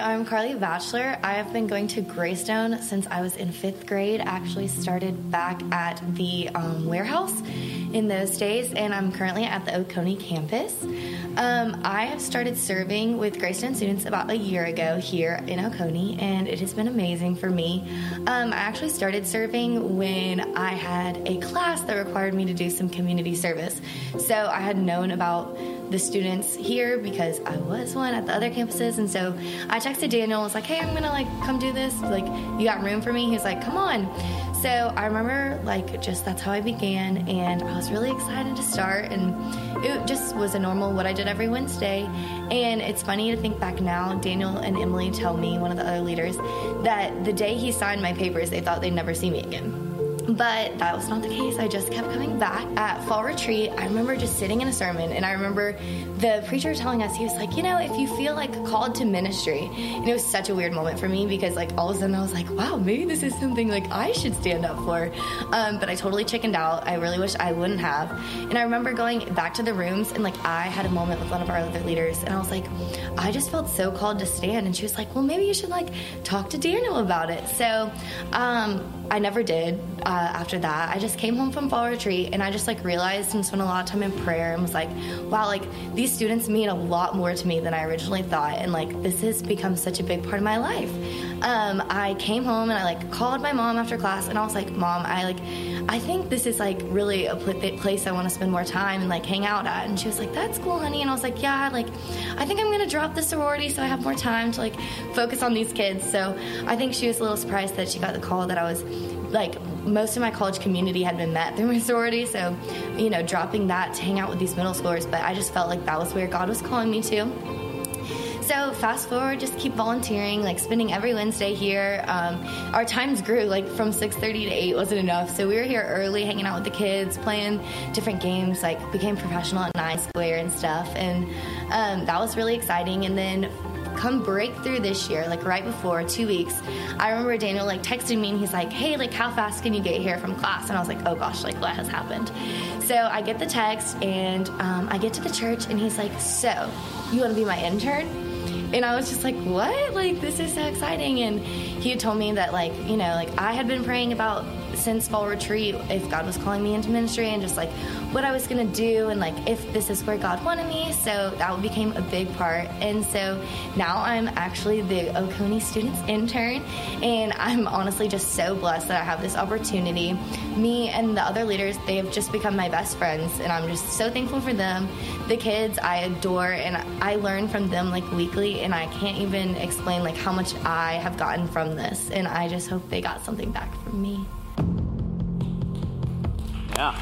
I'm Carly Batchelor. I have been going to Greystone since I was in fifth grade. Actually, started back at the um, warehouse in those days, and I'm currently at the Oconee campus. Um, I have started serving with Greystone students about a year ago here in Oconee, and it has been amazing for me. Um, I actually started serving when I had a class that required me to do some community service. So I had known about the students here because I was one at the other campuses, and so I texted Daniel. I was like, "Hey, I'm gonna like come do this. Like, you got room for me?" He's like, "Come on." So I remember like just that's how I began, and I was really excited to start, and it just was a normal what I did every Wednesday. And it's funny to think back now. Daniel and Emily tell me one of the other leaders that the day he signed my papers, they thought they'd never see me again. But that was not the case. I just kept coming back. At fall retreat, I remember just sitting in a sermon, and I remember the preacher telling us, he was like, you know, if you feel like called to ministry, and it was such a weird moment for me because, like, all of a sudden I was like, wow, maybe this is something like I should stand up for. Um, but I totally chickened out. I really wish I wouldn't have. And I remember going back to the rooms, and like, I had a moment with one of our other leaders, and I was like, I just felt so called to stand. And she was like, well, maybe you should like talk to Daniel about it. So, um, I never did uh, after that. I just came home from fall retreat and I just like realized and spent a lot of time in prayer and was like, wow, like these students mean a lot more to me than I originally thought. And like this has become such a big part of my life. Um, I came home and I like called my mom after class and I was like, mom, I like, I think this is like really a pl- place I want to spend more time and like hang out at. And she was like, that's cool, honey. And I was like, yeah, like, I think I'm going to drop the sorority so I have more time to like focus on these kids. So I think she was a little surprised that she got the call that I was like most of my college community had been met through my sorority so you know dropping that to hang out with these middle schoolers but i just felt like that was where god was calling me to so fast forward just keep volunteering like spending every wednesday here um, our times grew like from 6.30 to 8 wasn't enough so we were here early hanging out with the kids playing different games like became professional at nine square and stuff and um, that was really exciting and then come breakthrough this year, like right before two weeks, I remember Daniel like texting me and he's like, "Hey, like how fast can you get here from class?" And I was like, "Oh gosh, like what has happened?" So I get the text and um, I get to the church and he's like, "So, you want to be my intern?" And I was just like, "What? Like this is so exciting!" And he had told me that like you know like I had been praying about since fall retreat if God was calling me into ministry and just like what I was gonna do and like if this is where God wanted me. So that became a big part. And so now I'm actually the Oconee Students intern, and I'm honestly just so blessed that I have this opportunity. Me and the other leaders, they have just become my best friends, and I'm just so thankful for them. The kids I adore, and I learn from them like weekly, and I can't even explain like how much I have gotten from this. And I just hope they got something back from me. Yeah.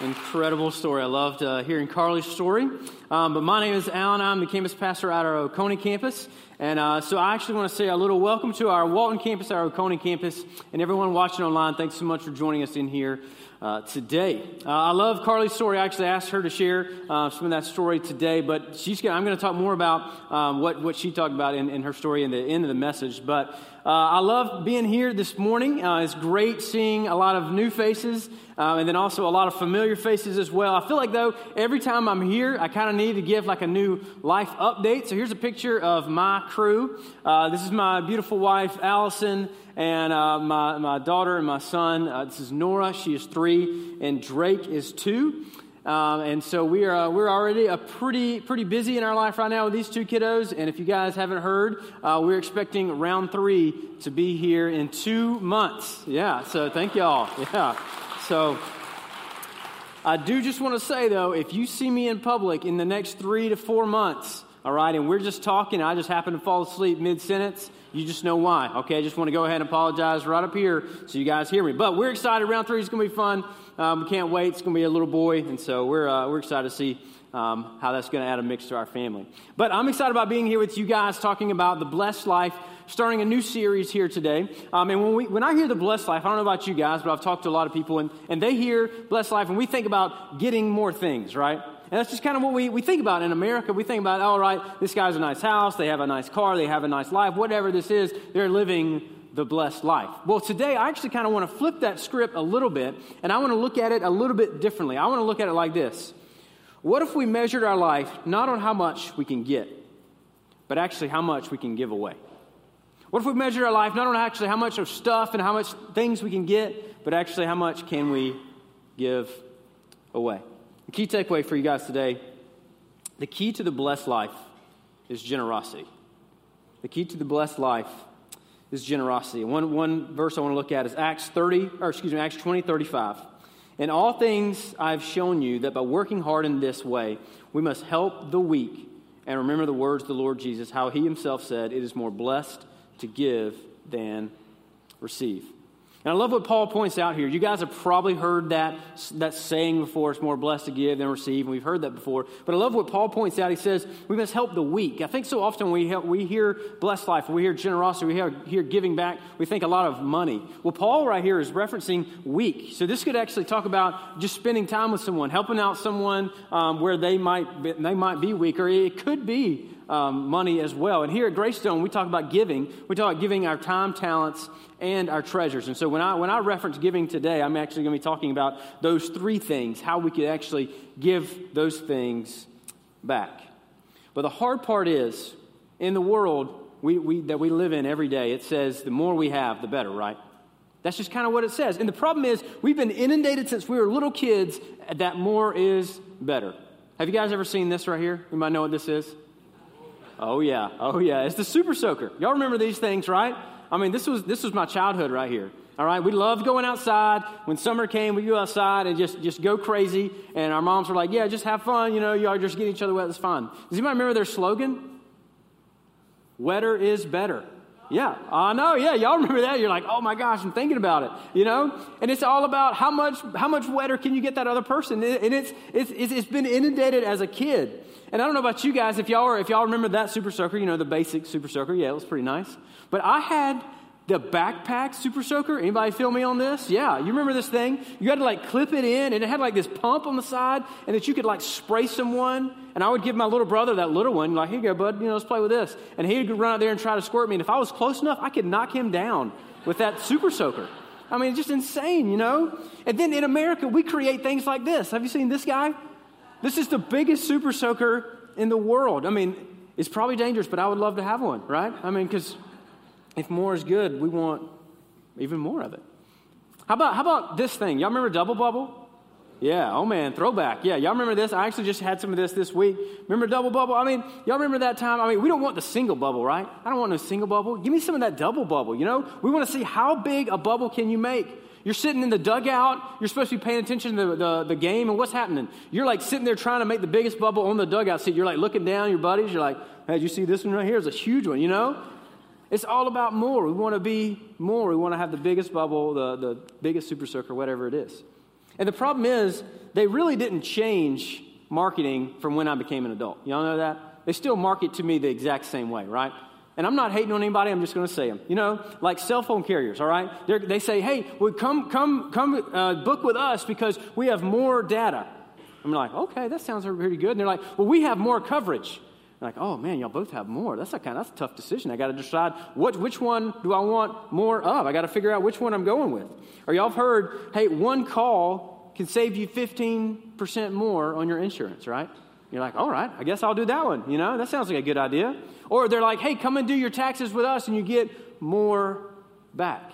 Incredible story. I loved uh, hearing Carly's story. Um, but my name is Alan. I'm the campus pastor at our Oconee campus. And uh, so I actually want to say a little welcome to our Walton campus, our Oconee campus, and everyone watching online. Thanks so much for joining us in here uh, today. Uh, I love Carly's story. I actually asked her to share uh, some of that story today, but she's gonna, I'm going to talk more about um, what, what she talked about in, in her story in the end of the message. But uh, I love being here this morning. Uh, it's great seeing a lot of new faces uh, and then also a lot of familiar faces as well. I feel like, though, every time I'm here, I kind of need to give like a new life update. So here's a picture of my crew. This is my beautiful wife, Allison, and uh, my, my daughter and my son. Uh, this is Nora. She is three, and Drake is two. Um, and so we are, uh, we're already a pretty, pretty busy in our life right now with these two kiddos. And if you guys haven't heard, uh, we're expecting round three to be here in two months. Yeah, so thank y'all. Yeah. So I do just want to say, though, if you see me in public in the next three to four months, all right, and we're just talking, I just happen to fall asleep mid sentence, you just know why. Okay, I just want to go ahead and apologize right up here so you guys hear me. But we're excited. Round three is going to be fun. Um, we can't wait. It's going to be a little boy, and so we're, uh, we're excited to see um, how that's going to add a mix to our family. But I'm excited about being here with you guys talking about the blessed life, starting a new series here today. Um, and when, we, when I hear the blessed life, I don't know about you guys, but I've talked to a lot of people, and, and they hear blessed life, and we think about getting more things, right? And that's just kind of what we, we think about in America. We think about, all right, this guy's a nice house, they have a nice car, they have a nice life, whatever this is, they're living the blessed life. Well, today I actually kind of want to flip that script a little bit, and I want to look at it a little bit differently. I want to look at it like this What if we measured our life not on how much we can get, but actually how much we can give away? What if we measured our life not on actually how much of stuff and how much things we can get, but actually how much can we give away? Key takeaway for you guys today the key to the blessed life is generosity. The key to the blessed life is generosity. One, one verse I want to look at is Acts 30, or excuse me, Acts 20, 35. In all things I've shown you that by working hard in this way, we must help the weak and remember the words of the Lord Jesus, how he himself said, It is more blessed to give than receive. And I love what Paul points out here. You guys have probably heard that, that saying before it's more blessed to give than receive, and we've heard that before. But I love what Paul points out. He says, we must help the weak. I think so often we, help, we hear blessed life, we hear generosity, we hear, hear giving back, we think a lot of money. Well, Paul right here is referencing weak. So this could actually talk about just spending time with someone, helping out someone um, where they might, be, they might be weak, or it could be um, money as well. And here at Greystone, we talk about giving. We talk about giving our time, talents, and our treasures. And so when I, when I reference giving today, I'm actually going to be talking about those three things, how we could actually give those things back. But the hard part is, in the world we, we, that we live in every day, it says the more we have, the better, right? That's just kind of what it says. And the problem is, we've been inundated since we were little kids that more is better. Have you guys ever seen this right here? You might know what this is. Oh, yeah. Oh, yeah. It's the Super Soaker. Y'all remember these things, right? I mean, this was, this was my childhood right here. All right, we loved going outside. When summer came, we'd go outside and just, just go crazy. And our moms were like, yeah, just have fun. You know, y'all just get each other wet. It's fun. Does anybody remember their slogan? Wetter is better. Yeah, I know. Yeah, y'all remember that? You're like, oh my gosh, I'm thinking about it. You know, and it's all about how much how much wetter can you get that other person? And it's it's it's been inundated as a kid. And I don't know about you guys if y'all are, if y'all remember that Super Soaker. You know, the basic Super Soaker. Yeah, it was pretty nice. But I had the backpack super soaker. Anybody feel me on this? Yeah, you remember this thing? You had to like clip it in, and it had like this pump on the side, and that you could like spray someone. And I would give my little brother that little one, like, here you go, bud, you know, let's play with this. And he'd run out there and try to squirt me. And if I was close enough, I could knock him down with that super soaker. I mean, it's just insane, you know? And then in America, we create things like this. Have you seen this guy? This is the biggest super soaker in the world. I mean, it's probably dangerous, but I would love to have one, right? I mean, because if more is good, we want even more of it. How about, how about this thing? Y'all remember Double Bubble? Yeah, oh man, throwback. Yeah, y'all remember this? I actually just had some of this this week. Remember double bubble? I mean, y'all remember that time? I mean, we don't want the single bubble, right? I don't want no single bubble. Give me some of that double bubble, you know? We want to see how big a bubble can you make. You're sitting in the dugout. You're supposed to be paying attention to the, the, the, game, and what's happening? You're like sitting there trying to make the biggest bubble on the dugout seat. You're like looking down your buddies. You're like, hey, did you see this one right here? It's a huge one, you know? It's all about more. We want to be more. We want to have the biggest bubble, the, the biggest super soaker, whatever it is. And the problem is, they really didn't change marketing from when I became an adult. Y'all know that? They still market to me the exact same way, right? And I'm not hating on anybody, I'm just going to say them. You know, like cell phone carriers, all right? They say, hey, well, come, come, come uh, book with us because we have more data. I'm like, okay, that sounds pretty good. And they're like, well, we have more coverage like, oh man, y'all both have more. That's a kind of that's a tough decision. I got to decide what which one do I want more of. I got to figure out which one I'm going with. Or y'all have heard, hey, one call can save you 15% more on your insurance, right? You're like, all right, I guess I'll do that one. You know, that sounds like a good idea. Or they're like, hey, come and do your taxes with us, and you get more back.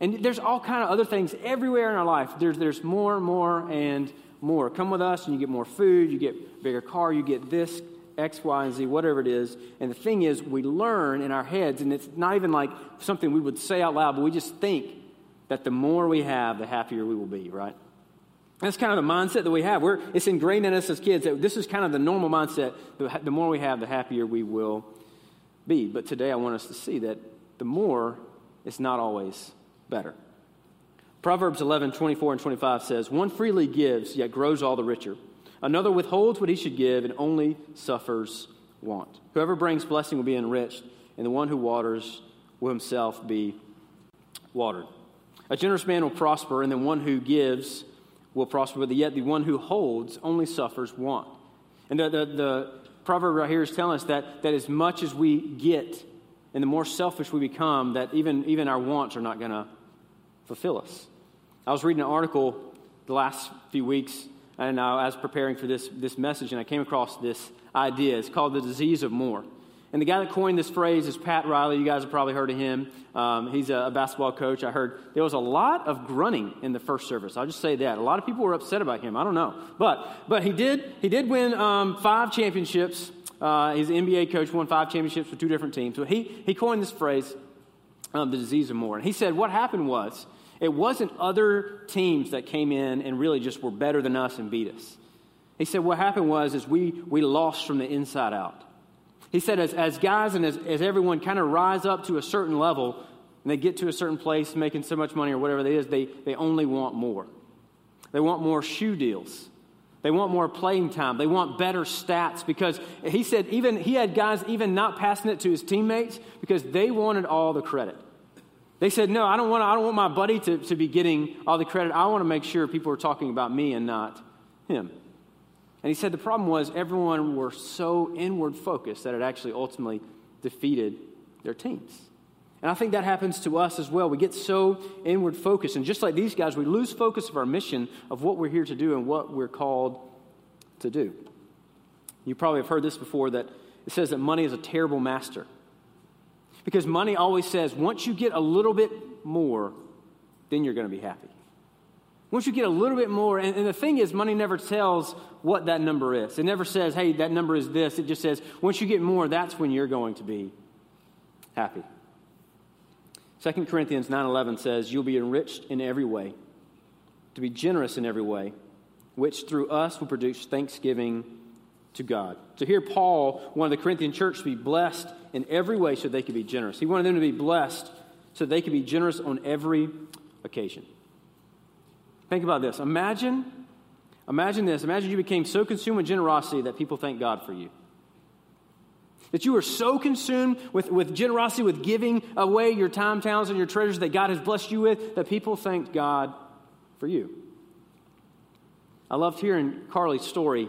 And there's all kind of other things everywhere in our life. There's there's more, more, and more. Come with us, and you get more food. You get bigger car. You get this X, Y, and Z, whatever it is. And the thing is, we learn in our heads, and it's not even like something we would say out loud, but we just think that the more we have, the happier we will be, right? That's kind of the mindset that we have. We're, it's ingrained in us as kids that this is kind of the normal mindset. The, the more we have, the happier we will be. But today I want us to see that the more is not always better. Proverbs 11, 24 and 25 says, One freely gives, yet grows all the richer. Another withholds what he should give and only suffers want. Whoever brings blessing will be enriched, and the one who waters will himself be watered. A generous man will prosper, and the one who gives will prosper, but yet the one who holds only suffers want. And the, the, the proverb right here is telling us that, that as much as we get, and the more selfish we become, that even, even our wants are not going to fulfill us. I was reading an article the last few weeks and I was preparing for this, this message, and I came across this idea. It's called the disease of more. And the guy that coined this phrase is Pat Riley. You guys have probably heard of him. Um, he's a, a, basketball coach. I heard there was a lot of grunting in the first service. I'll just say that. A lot of people were upset about him. I don't know. But, but he, did, he did win um, five championships. Uh, NBA coach, won five championships for two different teams. So he, he coined this phrase, um, the disease of more. And he said what happened was it wasn't other teams that came in and really just were better than us and beat us. He said what happened was is we, we lost from the inside out. He said as, as guys and as, as everyone kind of rise up to a certain level and they get to a certain place making so much money or whatever it is, they, they only want more. They want more shoe deals. They want more playing time. They want better stats because he said even he had guys even not passing it to his teammates because they wanted all the credit. They said, No, I don't want, I don't want my buddy to, to be getting all the credit. I want to make sure people are talking about me and not him. And he said the problem was everyone were so inward focused that it actually ultimately defeated their teams. And I think that happens to us as well. We get so inward focused. And just like these guys, we lose focus of our mission of what we're here to do and what we're called to do. You probably have heard this before that it says that money is a terrible master. Because money always says, once you get a little bit more, then you're going to be happy. Once you get a little bit more, and, and, the thing is, money never tells what that number is. It never says, hey, that number is this. It just says, once you get more, that's when you're going to be happy. 2 Corinthians 9.11 says, you'll be enriched in every way, to be generous in every way, which through us will produce thanksgiving to God. So here, Paul wanted the Corinthian church to be blessed in every way so they could be generous. He wanted them to be blessed so they could be generous on every occasion. Think about this. Imagine, imagine this. Imagine you became so consumed with generosity that people thank God for you. That you are so consumed with, with generosity, with giving away your time, talents, and your treasures that God has blessed you with, that people thank God for you. I loved hearing Carly's story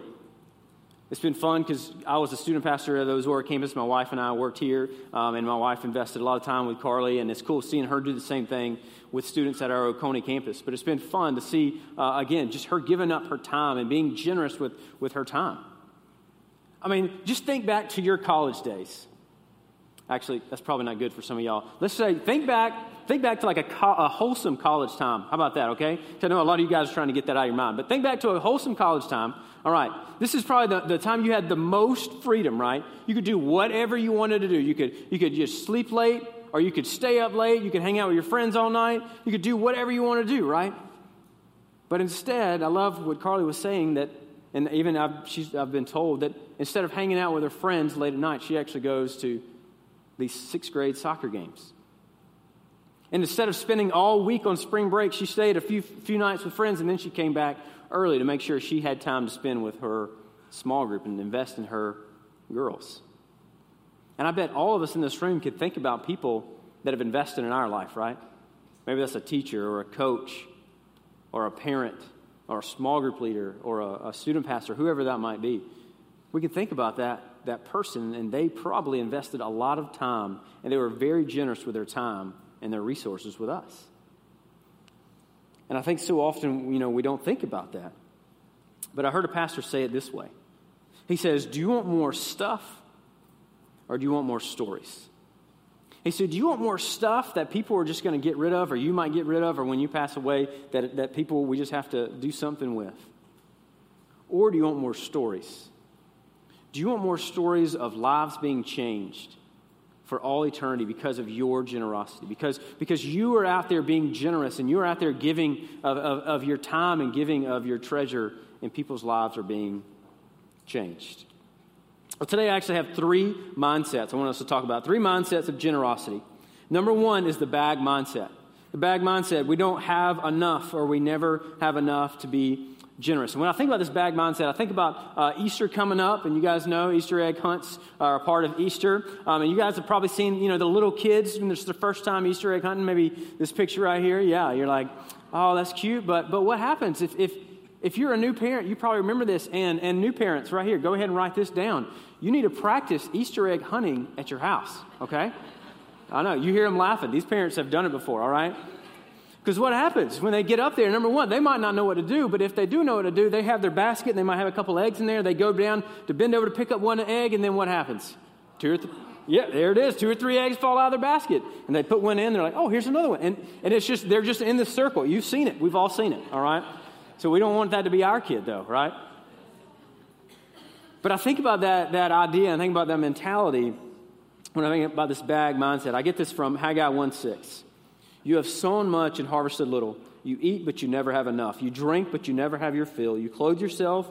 it's been fun because I was a student pastor at the Ozora campus. My wife and I worked here, um, and my wife invested a lot of time with Carly, and it's cool seeing her do the same thing with students at our Oconee campus. But it's been fun to see, uh, again, just her giving up her time and being generous with, with her time. I mean, just think back to your college days. Actually, that's probably not good for some of y'all. Let's say, think back, think back to like a, co- a wholesome college time. How about that, okay? I know a lot of you guys are trying to get that out of your mind. But think back to a wholesome college time all right, this is probably the, the time you had the most freedom, right? You could do whatever you wanted to do. You could, you could just sleep late, or you could stay up late. You could hang out with your friends all night. You could do whatever you want to do, right? But instead, I love what Carly was saying that, and even I've, I've been told that instead of hanging out with her friends late at night, she actually goes to these sixth grade soccer games. And instead of spending all week on spring break, she stayed a few, few nights with friends and then she came back early to make sure she had time to spend with her small group and invest in her girls. And I bet all of us in this room could think about people that have invested in our life, right? Maybe that's a teacher or a coach or a parent or a small group leader or a, a student pastor, whoever that might be. We can think about that, that person, and they probably invested a lot of time and they were very generous with their time and their resources with us. And I think so often, you know, we don't think about that. But I heard a pastor say it this way. He says, Do you want more stuff or do you want more stories? He said, Do you want more stuff that people are just going to get rid of or you might get rid of or when you pass away that, that people we just have to do something with? Or do you want more stories? Do you want more stories of lives being changed? For all eternity because of your generosity. Because, because you are out there being generous and you're out there giving of, of, of your time and giving of your treasure, and people's lives are being changed. Well, today I actually have three mindsets I want us to talk about. Three mindsets of generosity. Number one is the bag mindset. The bag mindset, we don't have enough or we never have enough to be generous. And when I think about this bag mindset, I think about uh, Easter coming up, and you guys know Easter egg hunts are a part of Easter. Um, and you guys have probably seen, you know, the little kids when it's their first time Easter egg hunting. Maybe this picture right here. Yeah, you're like, oh, that's cute. But but what happens if if if you're a new parent, you probably remember this, and, and new parents, right here, go ahead and write this down. You need to practice Easter egg hunting at your house, okay? I know, you hear them laughing. These parents have done it before, all right? Because what happens when they get up there? Number one, they might not know what to do, but if they do know what to do, they have their basket and they might have a couple eggs in there. They go down to bend over to pick up one egg, and then what happens? Two or three. Yeah, there it is. Two or three eggs fall out of their basket. And they put one in, they're like, oh, here's another one. And, and it's just, they're just in this circle. You've seen it. We've all seen it, all right? So we don't want that to be our kid, though, right? But I think about that, that idea and think about that mentality when I think about this bag mindset. I get this from Haggai 1 6. You have sown much and harvested little. You eat, but you never have enough. You drink, but you never have your fill. You clothe yourself,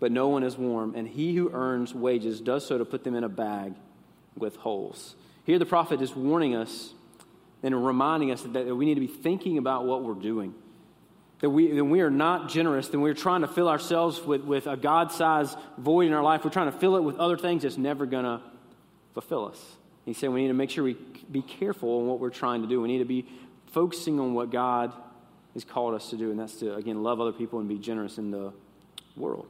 but no one is warm. And he who earns wages does so to put them in a bag with holes. Here, the prophet is warning us and reminding us that we need to be thinking about what we're doing. That we, that we are not generous, then we're trying to fill ourselves with, with a God sized void in our life. We're trying to fill it with other things that's never going to fulfill us. He said we need to make sure we be careful in what we're trying to do. We need to be focusing on what God has called us to do, and that's to, again, love other people and be generous in the world.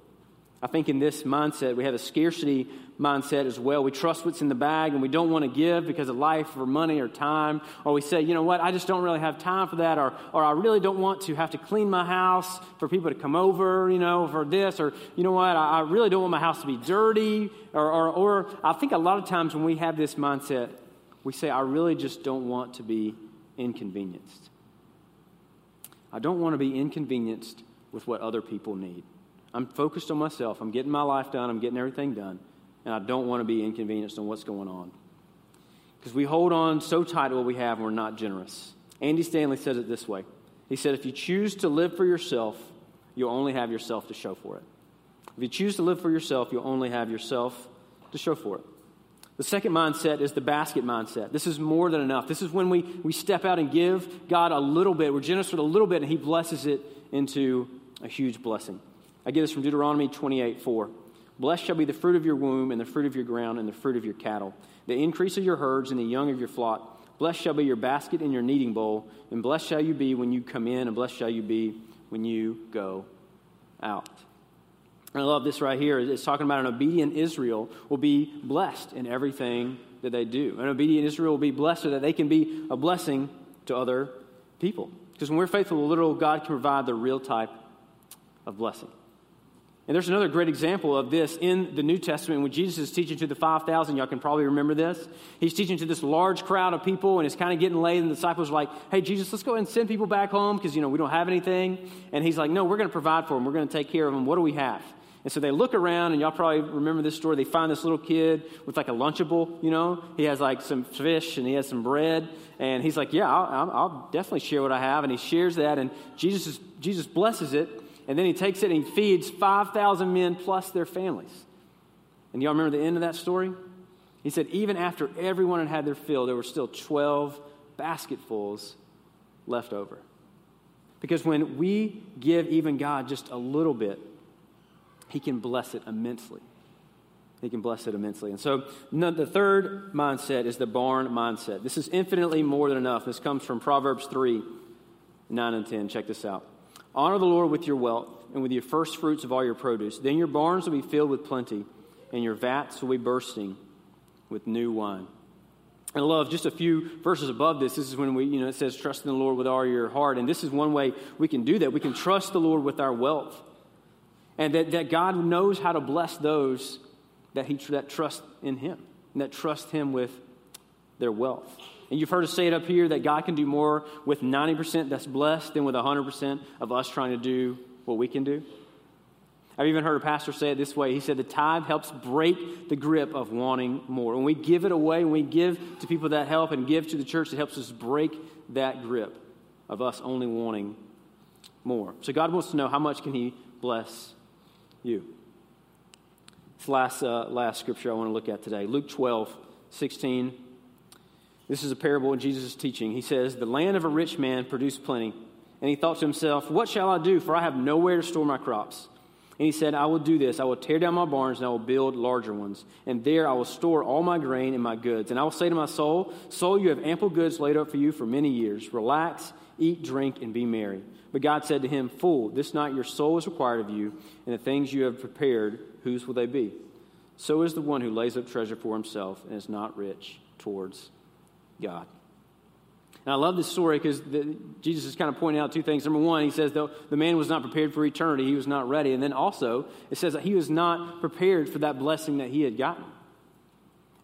I think in this mindset, we have a scarcity mindset as well. We trust what's in the bag and we don't want to give because of life or money or time. Or we say, you know what, I just don't really have time for that. Or, or I really don't want to have to clean my house for people to come over, you know, for this. Or, you know what, I, I really don't want my house to be dirty. Or, or, or I think a lot of times when we have this mindset, we say, I really just don't want to be inconvenienced. I don't want to be inconvenienced with what other people need. I'm focused on myself. I'm getting my life done. I'm getting everything done. And I don't want to be inconvenienced on what's going on. Because we hold on so tight to what we have and we're not generous. Andy Stanley says it this way He said, If you choose to live for yourself, you'll only have yourself to show for it. If you choose to live for yourself, you'll only have yourself to show for it. The second mindset is the basket mindset. This is more than enough. This is when we, we step out and give God a little bit. We're generous with a little bit, and He blesses it into a huge blessing. I get this from Deuteronomy 28 4. Blessed shall be the fruit of your womb, and the fruit of your ground, and the fruit of your cattle, the increase of your herds, and the young of your flock. Blessed shall be your basket and your kneading bowl, and blessed shall you be when you come in, and blessed shall you be when you go out. I love this right here. It's talking about an obedient Israel will be blessed in everything that they do. An obedient Israel will be blessed so that they can be a blessing to other people. Because when we're faithful to little, God can provide the real type of blessing. And there's another great example of this in the New Testament when Jesus is teaching to the 5,000. Y'all can probably remember this. He's teaching to this large crowd of people, and it's kind of getting late, and the disciples are like, hey, Jesus, let's go and send people back home because, you know, we don't have anything. And he's like, no, we're going to provide for them. We're going to take care of them. What do we have? And so they look around, and y'all probably remember this story. They find this little kid with like a Lunchable, you know. He has like some fish and he has some bread. And he's like, Yeah, I'll, I'll definitely share what I have. And he shares that, and Jesus, is, Jesus blesses it. And then he takes it and he feeds 5,000 men plus their families. And y'all remember the end of that story? He said, even after everyone had had their fill, there were still 12 basketfuls left over. Because when we give even God just a little bit, He can bless it immensely. He can bless it immensely. And so the third mindset is the barn mindset. This is infinitely more than enough. This comes from Proverbs 3 9 and 10. Check this out. Honor the Lord with your wealth and with your first fruits of all your produce. Then your barns will be filled with plenty, and your vats will be bursting with new wine. I love just a few verses above this. This is when we, you know, it says, trust in the Lord with all your heart. And this is one way we can do that. We can trust the Lord with our wealth. And that, that God knows how to bless those that, he, that trust in Him and that trust Him with their wealth. And you've heard us say it up here that God can do more with 90% that's blessed than with 100% of us trying to do what we can do. I've even heard a pastor say it this way. He said, The tithe helps break the grip of wanting more. When we give it away, when we give to people that help and give to the church, it helps us break that grip of us only wanting more. So God wants to know how much can He bless you. This last, uh, last scripture I want to look at today Luke 12, 16 this is a parable in Jesus' teaching. He says, The land of a rich man produced plenty. And he thought to himself, What shall I do? For I have nowhere to store my crops. And he said, I will do this. I will tear down my barns and I will build larger ones. And there I will store all my grain and my goods. And I will say to my soul, Soul, you have ample goods laid up for you for many years. Relax, eat, drink, and be merry. But God said to him, Fool, this night your soul is required of you, and the things you have prepared, whose will they be? So is the one who lays up treasure for himself and is not rich towards God. And I love this story because Jesus is kind of pointing out two things. Number one, he says the, the man was not prepared for eternity, he was not ready. And then also, it says that he was not prepared for that blessing that he had gotten.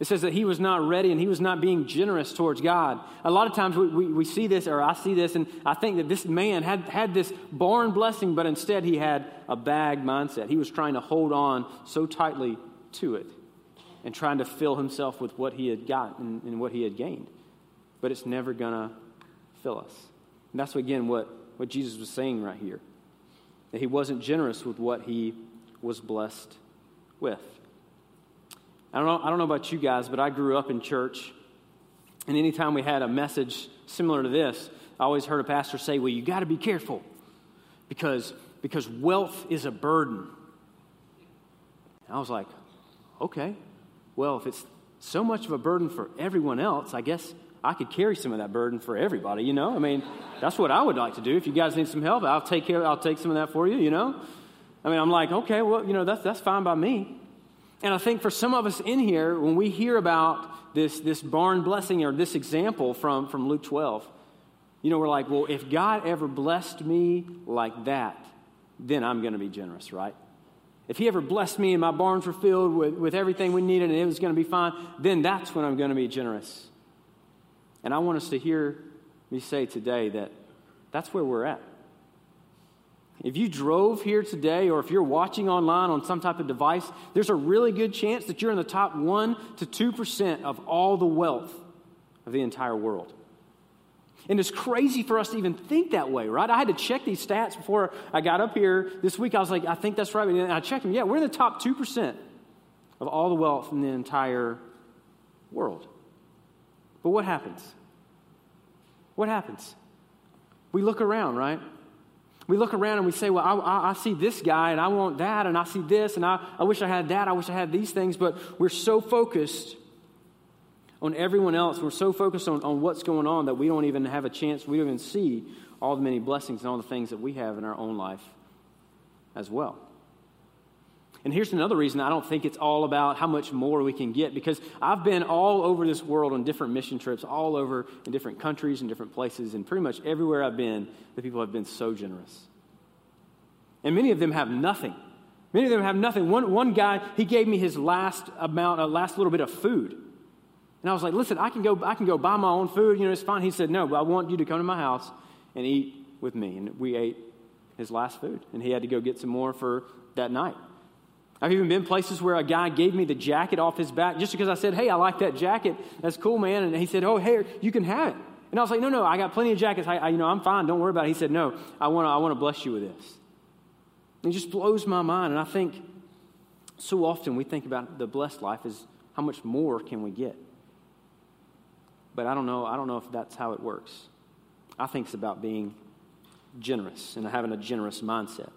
It says that he was not ready and he was not being generous towards God. A lot of times we, we, we, see this, or I see this, and I think that this man had, had this barn blessing, but instead he had a bag mindset. He was trying to hold on so tightly to it and trying to fill himself with what he had gotten and what he had gained. But it's never going to fill us. And that's, again, what, what Jesus was saying right here that he wasn't generous with what he was blessed with. I don't know, I don't know about you guys, but I grew up in church. And anytime we had a message similar to this, I always heard a pastor say, Well, you got to be careful because, because wealth is a burden. And I was like, Okay, well, if it's so much of a burden for everyone else, I guess I could carry some of that burden for everybody, you know? I mean, that's what I would like to do. If you guys need some help, I'll take care, I'll take some of that for you, you know? I mean, I'm like, okay, well, you know, that's, that's fine by me. And I think for some of us in here, when we hear about this, this barn blessing or this example from, from Luke 12, you know, we're like, well, if God ever blessed me like that, then I'm going to be generous, right? If He ever blessed me and my barns were filled with, with everything we needed and it was going to be fine, then that's when I'm going to be generous. And I want us to hear me say today that that's where we're at. If you drove here today or if you're watching online on some type of device, there's a really good chance that you're in the top 1 to 2% of all the wealth of the entire world. And it's crazy for us to even think that way, right? I had to check these stats before I got up here this week. I was like, I think that's right. And I checked them. Yeah, we're in the top 2% of all the wealth in the entire world. But what happens? What happens? We look around, right? We look around and we say, Well, I, I, I, see this guy and I want that, and I see this, and I, I wish I had that, I wish I had these things, but we're so focused on everyone else, we're so focused on, on what's going on that we don't even have a chance, we don't even see all the many blessings and all the things that we have in our own life as well. And here's another reason I don't think it's all about how much more we can get because I've been all over this world on different mission trips, all over in different countries and different places, and pretty much everywhere I've been, the people have been so generous. And many of them have nothing. Many of them have nothing. One, one guy, he gave me his last amount, a last little bit of food. And I was like, listen, I can go, I can go buy my own food, you know, it's fine. He said, no, but I want you to come to my house and eat with me. And we ate his last food. And he had to go get some more for that night. I've even been places where a guy gave me the jacket off his back just because I said, Hey, I like that jacket. That's cool, man. And he said, Oh, hey, you can have it. And I was like, No, no, I got plenty of jackets. I, I you know, I'm fine. Don't worry about it. He said, No, I want to I wanna bless you with this. It just blows my mind. And I think so often we think about the blessed life as how much more can we get? But I don't know. I don't know if that's how it works. I think it's about being generous and having a generous mindset.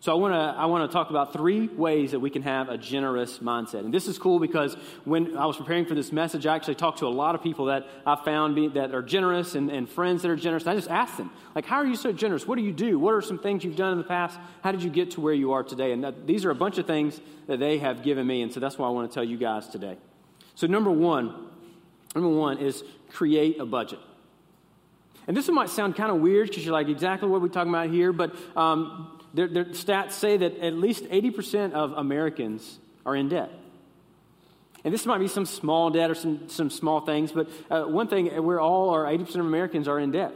So I want to I want to talk about three ways that we can have a generous mindset. And this is cool because when I was preparing for this message, I actually talked to a lot of people that I found be, that are generous and, and friends that are generous. And I just asked them, like, how are you so generous? What do you do? What are some things you've done in the past? How did you get to where you are today? And that, these are a bunch of things that they have given me, and so that's why I want to tell you guys today. So number one, number one is create a budget. And this one might sound kind of weird because you're like, exactly what we're talking about here, but um, their, their stats say that at least 80% of Americans are in debt. And this might be some small debt or some, some small things, but uh, one thing, we're all, or 80% of Americans are in debt.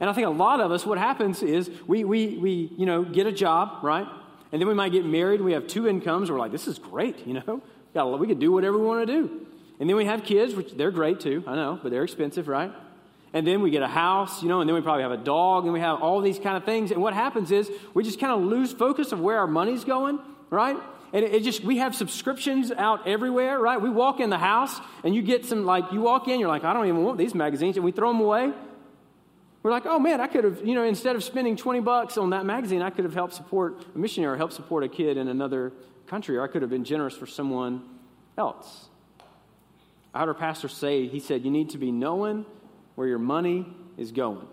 And I think a lot of us, what happens is we, we, we you know, get a job, right? And then we might get married, we have two incomes, we're like, this is great, you know? We can do whatever we want to do. And then we have kids, which they're great too, I know, but they're expensive, right? And then we get a house, you know, and then we probably have a dog, and we have all these kind of things. And what happens is we just kind of lose focus of where our money's going, right? And it, just, we have subscriptions out everywhere, right? We walk in the house, and you get some, like, you walk in, you're like, I don't even want these magazines, and we throw them away. We're like, oh man, I could have, you know, instead of spending 20 bucks on that magazine, I could have helped support a missionary or helped support a kid in another country, or I could have been generous for someone else. I heard our pastor say, he said, you need to be knowing where your money is going.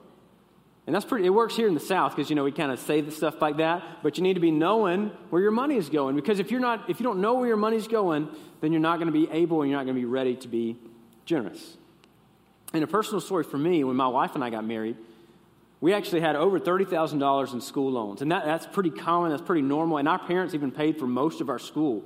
And that's pretty, it works here in the South because, you know, we kind of say the stuff like that, but you need to be knowing where your money is going because if you're not, if you don't know where your money's going, then you're not going to be able and you're not going to be ready to be generous. And a personal story for me, when my wife and I got married, we actually had over $30,000 in school loans. And that, that's pretty common, that's pretty normal. And our parents even paid for most of our school.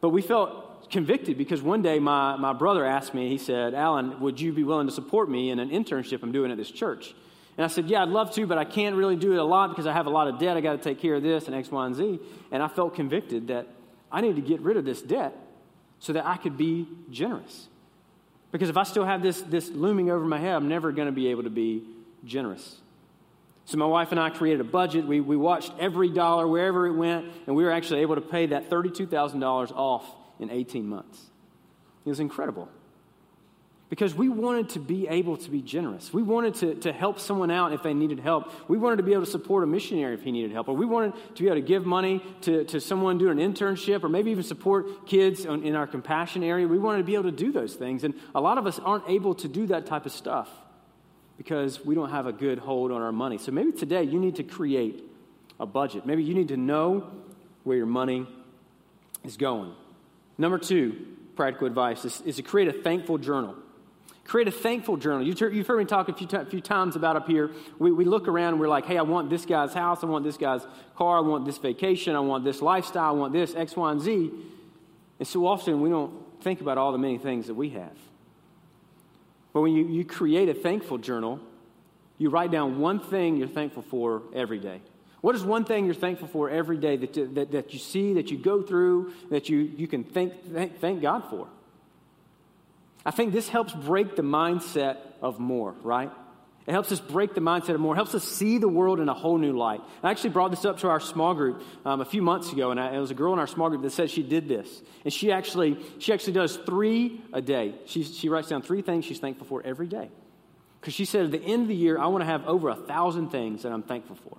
But we felt convicted because one day my, my brother asked me, he said, Alan, would you be willing to support me in an internship I'm doing at this church? And I said, Yeah, I'd love to, but I can't really do it a lot because I have a lot of debt. I got to take care of this and X, Y, and Z. And I felt convicted that I need to get rid of this debt so that I could be generous. Because if I still have this, this looming over my head, I'm never going to be able to be generous. So my wife and I created a budget. We, we watched every dollar wherever it went, and we were actually able to pay that $32,000 off in 18 months. It was incredible because we wanted to be able to be generous. We wanted to, to help someone out if they needed help. We wanted to be able to support a missionary if he needed help. Or we wanted to be able to give money to, to someone doing an internship or maybe even support kids in our compassion area. We wanted to be able to do those things. And a lot of us aren't able to do that type of stuff because we don't have a good hold on our money. So maybe today you need to create a budget. Maybe you need to know where your money is going. Number two, practical advice is, is to create a thankful journal. Create a thankful journal. You've heard me talk a few, t- few times about up here. We, we look around and we're like, hey, I want this guy's house. I want this guy's car. I want this vacation. I want this lifestyle. I want this X, Y, and Z. And so often we don't think about all the many things that we have. But when you, you create a thankful journal, you write down one thing you're thankful for every day. What is one thing you're thankful for every day that, that, that you see, that you go through, that you, you can thank, thank, thank God for? I think this helps break the mindset of more, right? It helps us break the mindset of more. It helps us see the world in a whole new light. I actually brought this up to our small group um, a few months ago, and I, it was a girl in our small group that said she did this, and she actually she actually does three a day. She she writes down three things she's thankful for every day, because she said at the end of the year I want to have over a thousand things that I'm thankful for,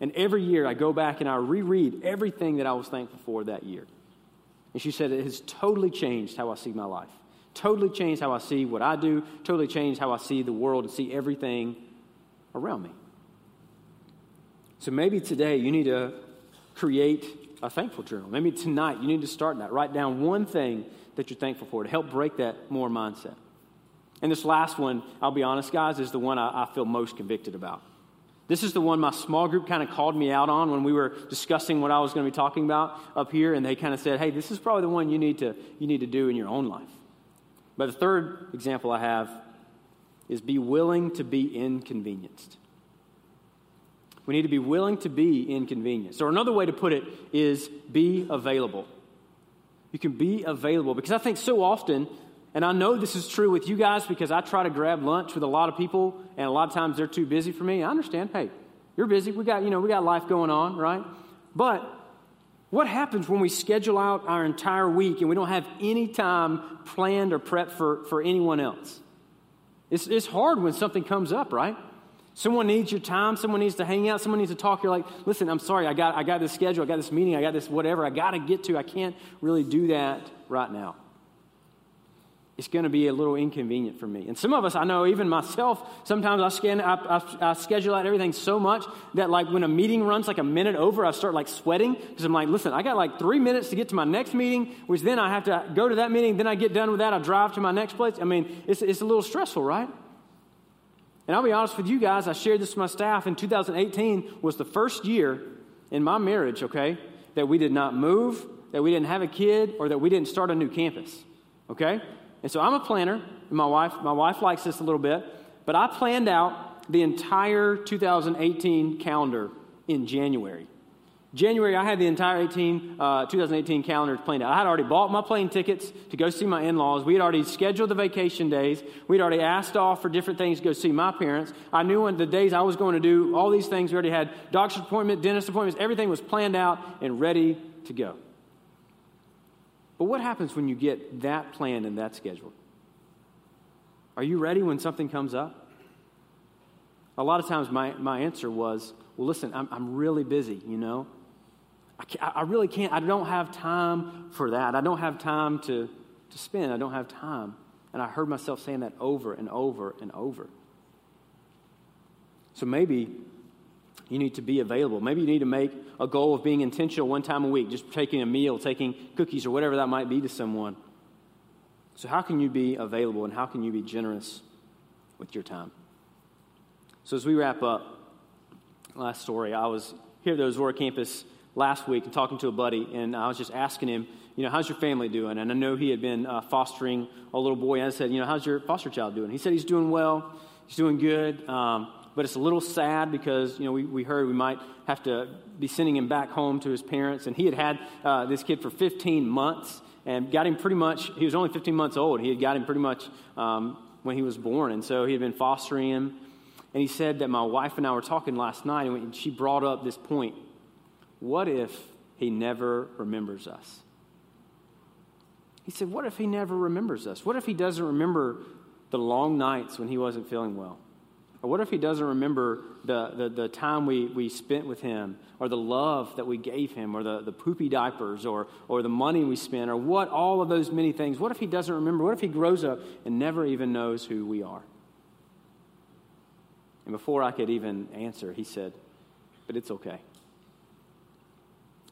and every year I go back and I reread everything that I was thankful for that year, and she said it has totally changed how I see my life totally changed how I see what I do, totally changed how I see the world and see everything around me. So maybe today you need to create a thankful journal. Maybe tonight you need to start that. Write down one thing that you're thankful for to help break that more mindset. And this last one, I'll be honest, guys, is the one I, I feel most convicted about. This is the one my small group kind of called me out on when we were discussing what I was going to be talking about up here, and they kind of said, "Hey, this is probably the one you need to you need to do in your own life." But the third example I have is be willing to be inconvenienced. We need to be willing to be inconvenienced. Or another way to put it is be available. You can be available because I think so often, and I know this is true with you guys because I try to grab lunch with a lot of people, and a lot of times they're too busy for me. I understand. Hey, you're busy. We got, you know, we got life going on, right? But what happens when we schedule out our entire week and we don't have any time planned or prepped for, for anyone else? It's, it's hard when something comes up, right? Someone needs your time, someone needs to hang out, someone needs to talk. You're like, listen, I'm sorry, I got, I got this schedule, I got this meeting, I got this whatever, I got to get to. I can't really do that right now it's going to be a little inconvenient for me. And some of us, I know, even myself, sometimes I, scan, I, I, I, schedule out everything so much that, like, when a meeting runs like a minute over, I start like sweating because I'm like, listen, I got like three minutes to get to my next meeting, which then I have to go to that meeting. Then I get done with that, I drive to my next place. I mean, it's, it's a little stressful, right? And I'll be honest with you guys, I shared this with my staff. In 2018 was the first year in my marriage, okay, that we did not move, that we didn't have a kid, or that we didn't start a new campus, okay? And so I'm a planner, and my wife, my wife likes this a little bit, but I planned out the entire 2018 calendar in January. January, I had the entire 18, uh, 2018 calendar planned out. I had already bought my plane tickets to go see my in laws. We had already scheduled the vacation days. We'd already asked off for different things to go see my parents. I knew when the days I was going to do all these things. We already had doctor's appointment, dentist appointments. Everything was planned out and ready to go. But what happens when you get that plan and that schedule? Are you ready when something comes up? A lot of times my, my answer was, well, listen, I'm, I'm really busy, you know? I, I really can't, I don't have time for that. I don't have time to, to spend. I don't have time. And I heard myself saying that over and over and over. So maybe you need to be available. Maybe you need to make a goal of being intentional one time a week, just taking a meal, taking cookies, or whatever that might be to someone. So, how can you be available and how can you be generous with your time. So, as we wrap up, last story, I was here at the Ozora campus last week and talking to a buddy, and I was just asking him, you know, how's your family doing? And I know he had been uh, fostering a little boy, and I said, you know, how's your foster child doing? He said he's doing well, he's doing good, um, but it's a little sad because, you know, we, we heard we might have to be sending him back home to his parents, and he had had uh, this kid for 15 months and got him pretty much, he was only 15 months old. He had got him pretty much um, when he was born, and so he had been fostering him. And he said that my wife and I were talking last night, and she brought up this point what if he never remembers us? He said, What if he never remembers us? What if he doesn't remember the long nights when he wasn't feeling well? Or what if he doesn't remember the, the, the, time we, we spent with him, or the love that we gave him, or the, the poopy diapers, or, or the money we spent, or what, all of those many things? What if he doesn't remember? What if he grows up and never even knows who we are? And before I could even answer, he said, But it's okay.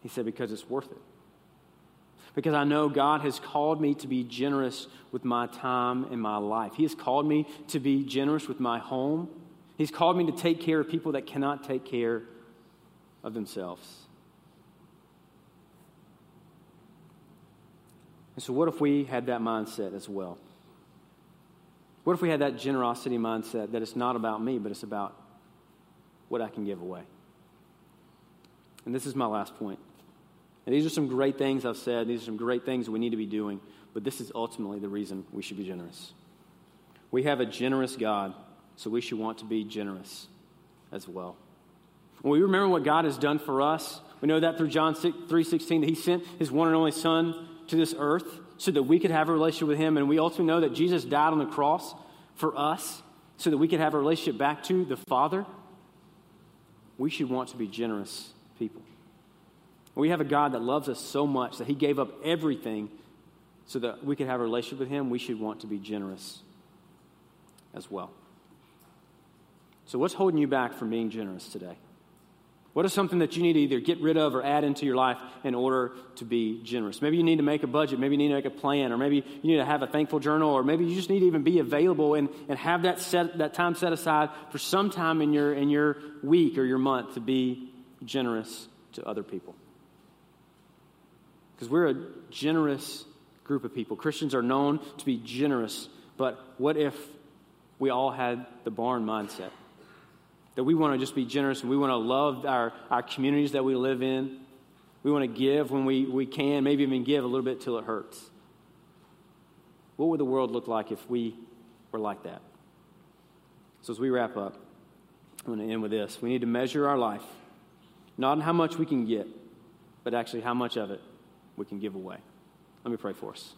He said, Because it's worth it. Because I know God has called me to be generous with my time and my life. He has called me to be generous with my home. He's called me to take care of people that cannot take care of themselves. And so, what if we had that mindset as well? What if we had that generosity mindset that it's not about me, but it's about what I can give away? And this is my last point. And these are some great things I've said. These are some great things we need to be doing. But this is ultimately the reason we should be generous. We have a generous God, so we should want to be generous as well. When we remember what God has done for us, we know that through John 3.16 that he sent his one and only son to this earth so that we could have a relationship with him. And we also know that Jesus died on the cross for us so that we could have a relationship back to the Father. We should want to be generous people. We have a God that loves us so much that he gave up everything so that we could have a relationship with him. We should want to be generous as well. So, what's holding you back from being generous today? What is something that you need to either get rid of or add into your life in order to be generous? Maybe you need to make a budget, maybe you need to make a plan, or maybe you need to have a thankful journal, or maybe you just need to even be available and, and have that, set, that time set aside for some time in your, in your week or your month to be generous to other people. Because we're a generous group of people. Christians are known to be generous, but what if we all had the barn mindset? That we want to just be generous and we want to love our, our communities that we live in. We want to give when we, we can, maybe even give a little bit till it hurts. What would the world look like if we were like that? So, as we wrap up, I'm going to end with this. We need to measure our life, not on how much we can get, but actually how much of it we can give away. Let me pray for us.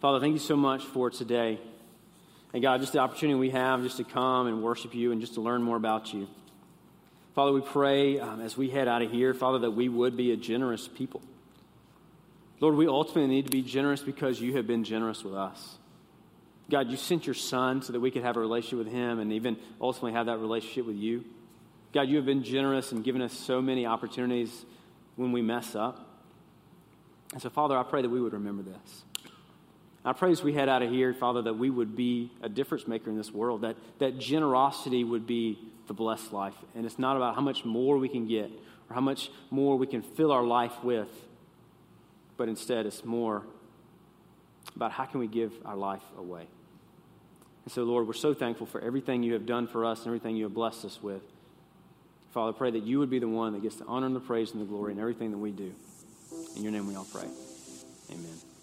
Father, thank you so much for today. And God, just the opportunity we have just to come and worship you and just to learn more about you. Father, we pray um, as we head out of here, Father, that we would be a generous people. Lord, we ultimately need to be generous because you have been generous with us. God, you sent your son so that we could have a relationship with him and even ultimately have that relationship with you. God, you have been generous and given us so many opportunities when we mess up. And so, Father, I pray that we would remember this. I pray as we head out of here, Father, that we would be a difference maker in this world, that, that generosity would be the blessed life. And it's not about how much more we can get or how much more we can fill our life with, but instead it's more about how can we give our life away. And so, Lord, we're so thankful for everything you have done for us and everything you have blessed us with. Father, I pray that you would be the one that gets the honor and the praise and the glory in everything that we do. In your name we all pray. Amen.